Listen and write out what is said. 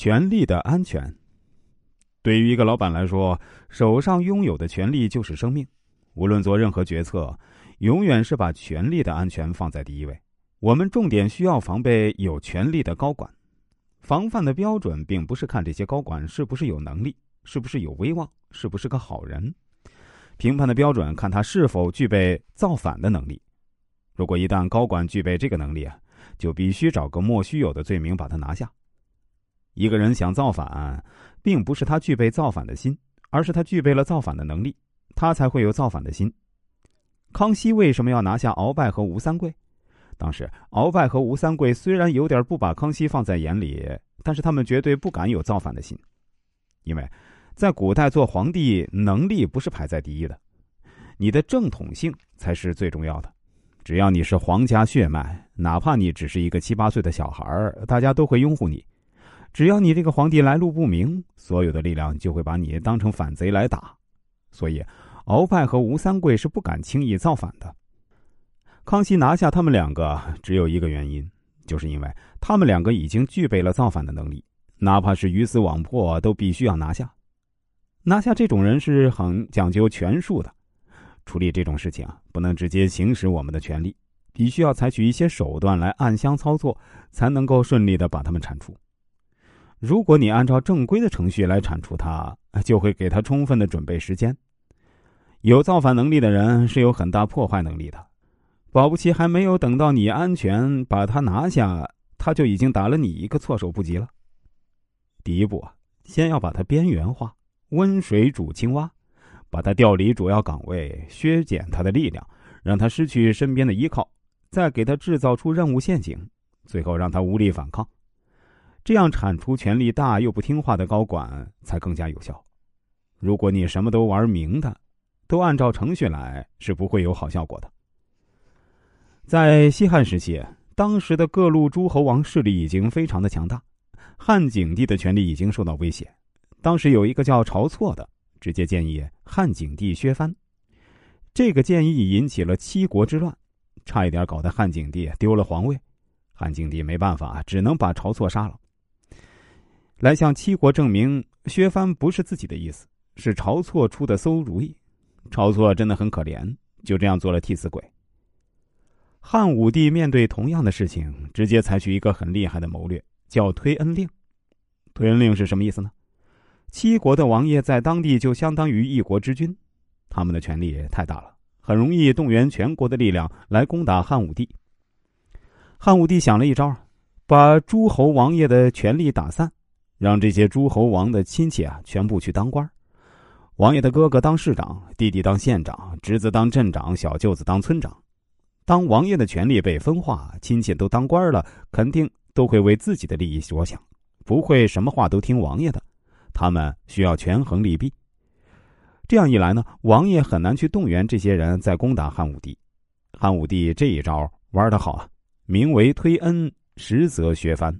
权力的安全。对于一个老板来说，手上拥有的权力就是生命。无论做任何决策，永远是把权力的安全放在第一位。我们重点需要防备有权力的高管。防范的标准并不是看这些高管是不是有能力，是不是有威望，是不是个好人。评判的标准看他是否具备造反的能力。如果一旦高管具备这个能力啊，就必须找个莫须有的罪名把他拿下。一个人想造反，并不是他具备造反的心，而是他具备了造反的能力，他才会有造反的心。康熙为什么要拿下鳌拜和吴三桂？当时鳌拜和吴三桂虽然有点不把康熙放在眼里，但是他们绝对不敢有造反的心，因为在古代做皇帝能力不是排在第一的，你的正统性才是最重要的。只要你是皇家血脉，哪怕你只是一个七八岁的小孩大家都会拥护你。只要你这个皇帝来路不明，所有的力量就会把你当成反贼来打。所以，鳌拜和吴三桂是不敢轻易造反的。康熙拿下他们两个，只有一个原因，就是因为他们两个已经具备了造反的能力，哪怕是鱼死网破，都必须要拿下。拿下这种人是很讲究权术的。处理这种事情啊，不能直接行使我们的权利，必须要采取一些手段来暗箱操作，才能够顺利的把他们铲除。如果你按照正规的程序来铲除他，就会给他充分的准备时间。有造反能力的人是有很大破坏能力的，保不齐还没有等到你安全把他拿下，他就已经打了你一个措手不及了。第一步啊，先要把他边缘化，温水煮青蛙。把他调离主要岗位，削减他的力量，让他失去身边的依靠，再给他制造出任务陷阱，最后让他无力反抗。这样铲除权力大又不听话的高管才更加有效。如果你什么都玩明的，都按照程序来，是不会有好效果的。在西汉时期，当时的各路诸侯王势力已经非常的强大，汉景帝的权力已经受到威胁。当时有一个叫晁错的。直接建议汉景帝削藩，这个建议引起了七国之乱，差一点搞得汉景帝丢了皇位。汉景帝没办法，只能把晁错杀了，来向七国证明削藩不是自己的意思，是晁错出的馊主意。晁错真的很可怜，就这样做了替死鬼。汉武帝面对同样的事情，直接采取一个很厉害的谋略，叫推恩令。推恩令是什么意思呢？七国的王爷在当地就相当于一国之君，他们的权力太大了，很容易动员全国的力量来攻打汉武帝。汉武帝想了一招，把诸侯王爷的权力打散，让这些诸侯王的亲戚啊全部去当官王爷的哥哥当市长，弟弟当县长，侄子当镇长，小舅子当村长。当王爷的权力被分化，亲戚都当官了，肯定都会为自己的利益着想，不会什么话都听王爷的。他们需要权衡利弊，这样一来呢，王爷很难去动员这些人再攻打汉武帝。汉武帝这一招玩得好啊，名为推恩，实则削藩。